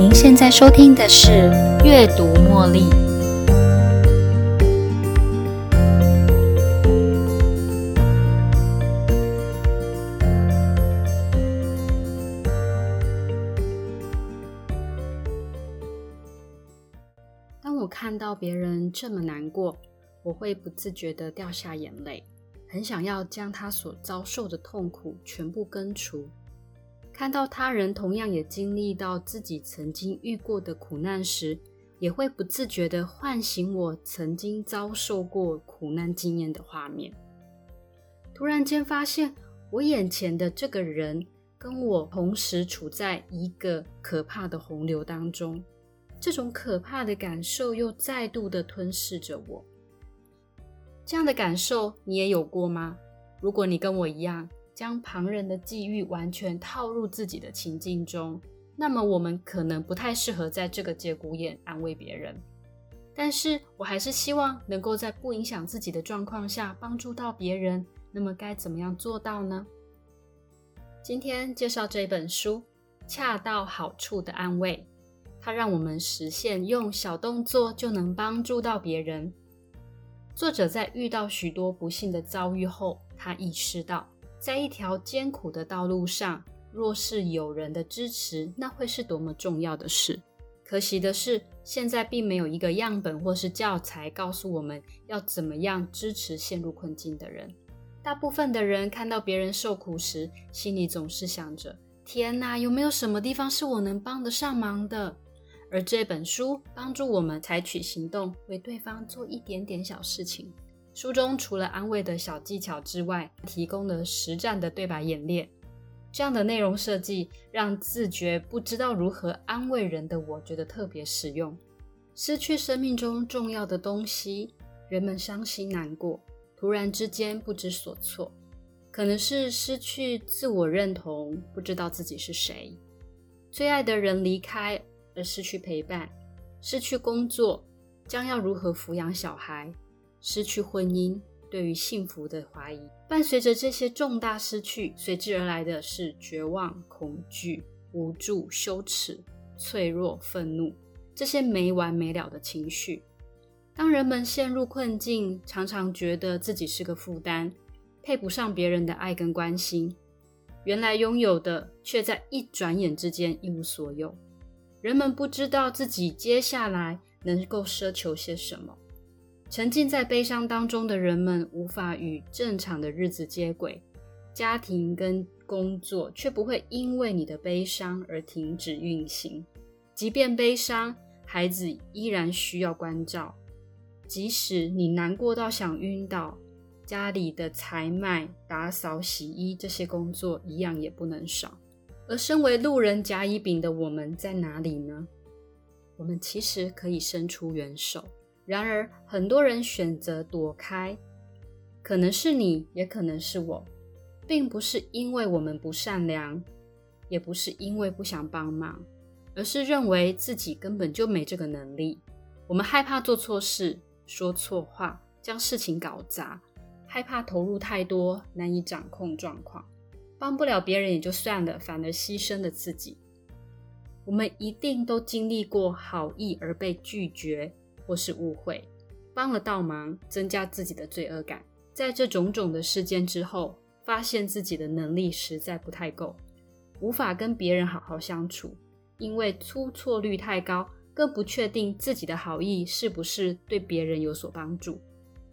您现在收听的是《阅读茉莉》。当我看到别人这么难过，我会不自觉的掉下眼泪，很想要将他所遭受的痛苦全部根除。看到他人同样也经历到自己曾经遇过的苦难时，也会不自觉地唤醒我曾经遭受过苦难经验的画面。突然间发现，我眼前的这个人跟我同时处在一个可怕的洪流当中，这种可怕的感受又再度的吞噬着我。这样的感受你也有过吗？如果你跟我一样，将旁人的际遇完全套入自己的情境中，那么我们可能不太适合在这个节骨眼安慰别人。但是我还是希望能够在不影响自己的状况下帮助到别人。那么该怎么样做到呢？今天介绍这本书《恰到好处的安慰》，它让我们实现用小动作就能帮助到别人。作者在遇到许多不幸的遭遇后，他意识到。在一条艰苦的道路上，若是有人的支持，那会是多么重要的事。可惜的是，现在并没有一个样本或是教材告诉我们要怎么样支持陷入困境的人。大部分的人看到别人受苦时，心里总是想着：“天哪，有没有什么地方是我能帮得上忙的？”而这本书帮助我们采取行动，为对方做一点点小事情。书中除了安慰的小技巧之外，提供了实战的对白演练。这样的内容设计让自觉不知道如何安慰人的我觉得特别实用。失去生命中重要的东西，人们伤心难过，突然之间不知所措，可能是失去自我认同，不知道自己是谁；最爱的人离开而失去陪伴，失去工作，将要如何抚养小孩？失去婚姻，对于幸福的怀疑，伴随着这些重大失去，随之而来的是绝望、恐惧、无助、羞耻、脆弱、愤怒，这些没完没了的情绪。当人们陷入困境，常常觉得自己是个负担，配不上别人的爱跟关心，原来拥有的，却在一转眼之间一无所有。人们不知道自己接下来能够奢求些什么。沉浸在悲伤当中的人们无法与正常的日子接轨，家庭跟工作却不会因为你的悲伤而停止运行。即便悲伤，孩子依然需要关照。即使你难过到想晕倒，家里的采买、打扫、洗衣这些工作一样也不能少。而身为路人甲乙丙的我们在哪里呢？我们其实可以伸出援手。然而，很多人选择躲开，可能是你，也可能是我，并不是因为我们不善良，也不是因为不想帮忙，而是认为自己根本就没这个能力。我们害怕做错事、说错话，将事情搞砸，害怕投入太多，难以掌控状况，帮不了别人也就算了，反而牺牲了自己。我们一定都经历过好意而被拒绝。或是误会，帮了倒忙，增加自己的罪恶感。在这种种的事件之后，发现自己的能力实在不太够，无法跟别人好好相处，因为出错率太高，更不确定自己的好意是不是对别人有所帮助。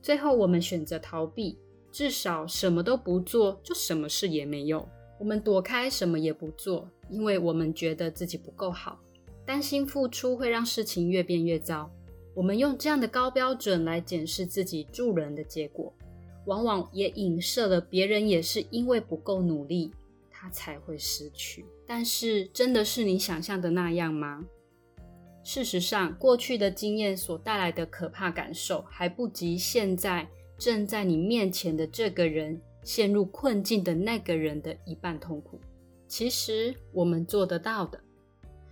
最后，我们选择逃避，至少什么都不做，就什么事也没有。我们躲开，什么也不做，因为我们觉得自己不够好，担心付出会让事情越变越糟。我们用这样的高标准来检视自己助人的结果，往往也影射了别人也是因为不够努力，他才会失去。但是，真的是你想象的那样吗？事实上，过去的经验所带来的可怕感受，还不及现在正在你面前的这个人陷入困境的那个人的一半痛苦。其实，我们做得到的。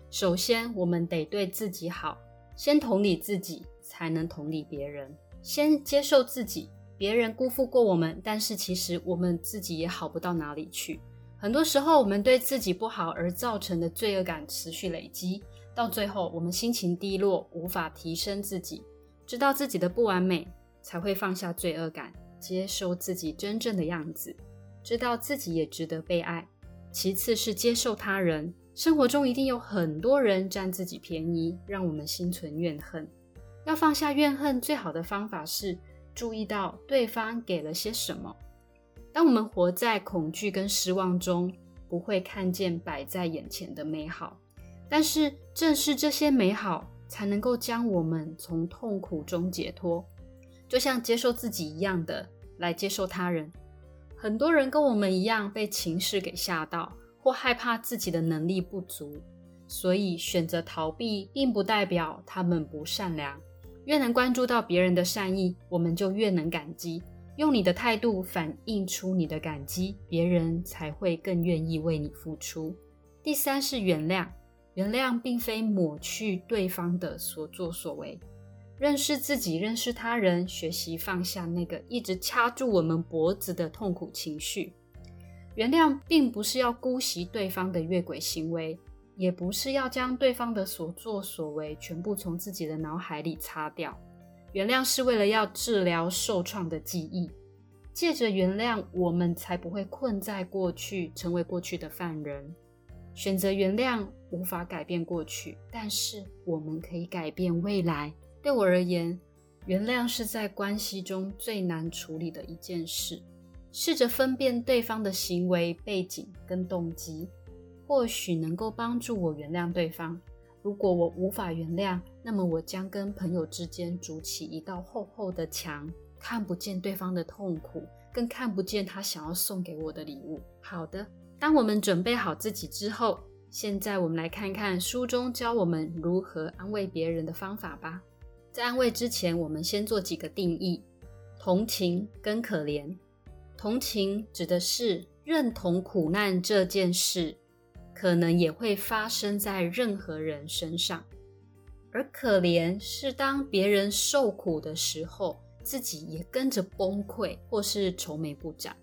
首先，我们得对自己好。先同理自己，才能同理别人。先接受自己，别人辜负过我们，但是其实我们自己也好不到哪里去。很多时候，我们对自己不好而造成的罪恶感持续累积，到最后我们心情低落，无法提升自己，知道自己的不完美，才会放下罪恶感，接受自己真正的样子，知道自己也值得被爱。其次是接受他人，生活中一定有很多人占自己便宜，让我们心存怨恨。要放下怨恨，最好的方法是注意到对方给了些什么。当我们活在恐惧跟失望中，不会看见摆在眼前的美好。但是，正是这些美好，才能够将我们从痛苦中解脱。就像接受自己一样的来接受他人。很多人跟我们一样被情势给吓到，或害怕自己的能力不足，所以选择逃避，并不代表他们不善良。越能关注到别人的善意，我们就越能感激。用你的态度反映出你的感激，别人才会更愿意为你付出。第三是原谅，原谅并非抹去对方的所作所为，认识自己，认识他人，学习放下那个一直掐住我们脖子的痛苦情绪。原谅并不是要姑息对方的越轨行为，也不是要将对方的所作所为全部从自己的脑海里擦掉。原谅是为了要治疗受创的记忆，借着原谅，我们才不会困在过去，成为过去的犯人。选择原谅无法改变过去，但是我们可以改变未来。对我而言，原谅是在关系中最难处理的一件事。试着分辨对方的行为背景跟动机，或许能够帮助我原谅对方。如果我无法原谅，那么我将跟朋友之间筑起一道厚厚的墙，看不见对方的痛苦，更看不见他想要送给我的礼物。好的，当我们准备好自己之后，现在我们来看看书中教我们如何安慰别人的方法吧。在安慰之前，我们先做几个定义：同情跟可怜。同情指的是认同苦难这件事。可能也会发生在任何人身上，而可怜是当别人受苦的时候，自己也跟着崩溃或是愁眉不展。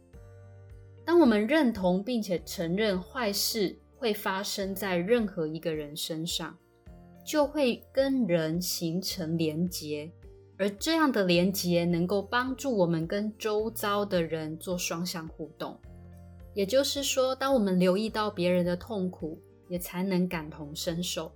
当我们认同并且承认坏事会发生在任何一个人身上，就会跟人形成连结，而这样的连结能够帮助我们跟周遭的人做双向互动。也就是说，当我们留意到别人的痛苦，也才能感同身受。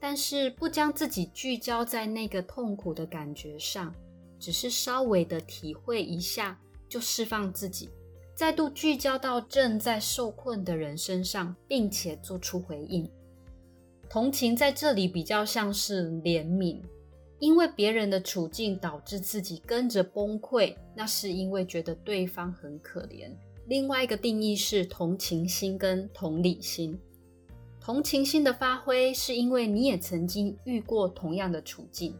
但是，不将自己聚焦在那个痛苦的感觉上，只是稍微的体会一下就释放自己，再度聚焦到正在受困的人身上，并且做出回应。同情在这里比较像是怜悯，因为别人的处境导致自己跟着崩溃，那是因为觉得对方很可怜。另外一个定义是同情心跟同理心。同情心的发挥是因为你也曾经遇过同样的处境，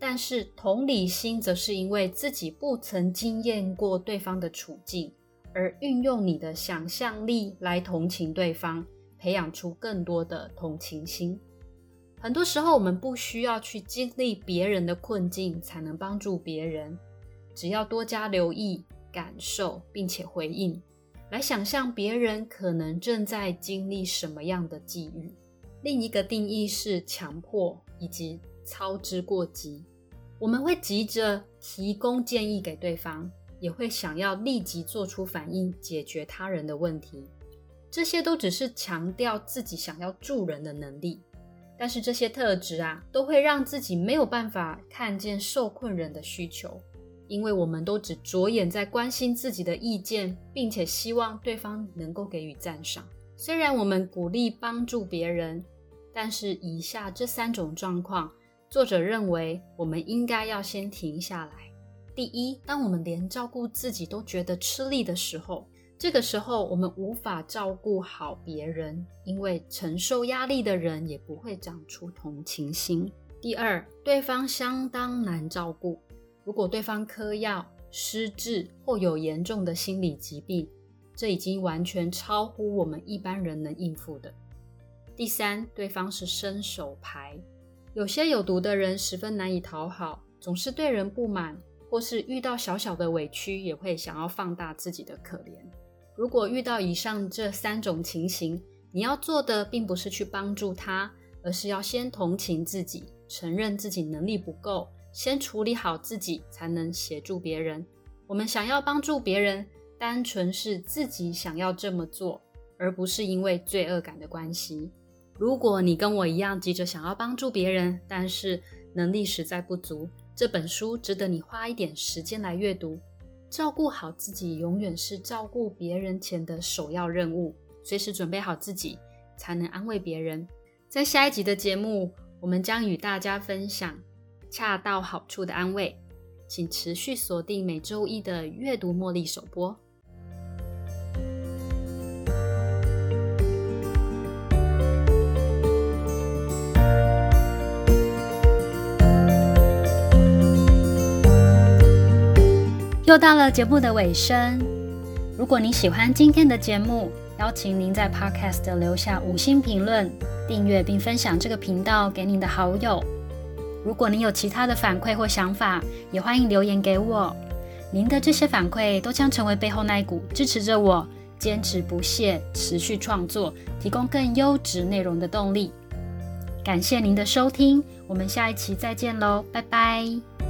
但是同理心则是因为自己不曾经验过对方的处境，而运用你的想象力来同情对方，培养出更多的同情心。很多时候，我们不需要去经历别人的困境才能帮助别人，只要多加留意。感受并且回应，来想象别人可能正在经历什么样的际遇。另一个定义是强迫以及操之过急。我们会急着提供建议给对方，也会想要立即做出反应解决他人的问题。这些都只是强调自己想要助人的能力，但是这些特质啊，都会让自己没有办法看见受困人的需求。因为我们都只着眼在关心自己的意见，并且希望对方能够给予赞赏。虽然我们鼓励帮助别人，但是以下这三种状况，作者认为我们应该要先停下来。第一，当我们连照顾自己都觉得吃力的时候，这个时候我们无法照顾好别人，因为承受压力的人也不会长出同情心。第二，对方相当难照顾。如果对方嗑药、失智或有严重的心理疾病，这已经完全超乎我们一般人能应付的。第三，对方是伸手牌，有些有毒的人十分难以讨好，总是对人不满，或是遇到小小的委屈也会想要放大自己的可怜。如果遇到以上这三种情形，你要做的并不是去帮助他，而是要先同情自己，承认自己能力不够，先处理好自己，才能协助别人。我们想要帮助别人，单纯是自己想要这么做，而不是因为罪恶感的关系。如果你跟我一样急着想要帮助别人，但是能力实在不足，这本书值得你花一点时间来阅读。照顾好自己，永远是照顾别人前的首要任务。随时准备好自己，才能安慰别人。在下一集的节目，我们将与大家分享恰到好处的安慰。请持续锁定每周一的阅读茉莉首播。又到了节目的尾声，如果你喜欢今天的节目，邀请您在 Podcast 留下五星评论、订阅并分享这个频道给您的好友。如果您有其他的反馈或想法，也欢迎留言给我。您的这些反馈都将成为背后那一股支持着我坚持不懈、持续创作、提供更优质内容的动力。感谢您的收听，我们下一期再见喽，拜拜。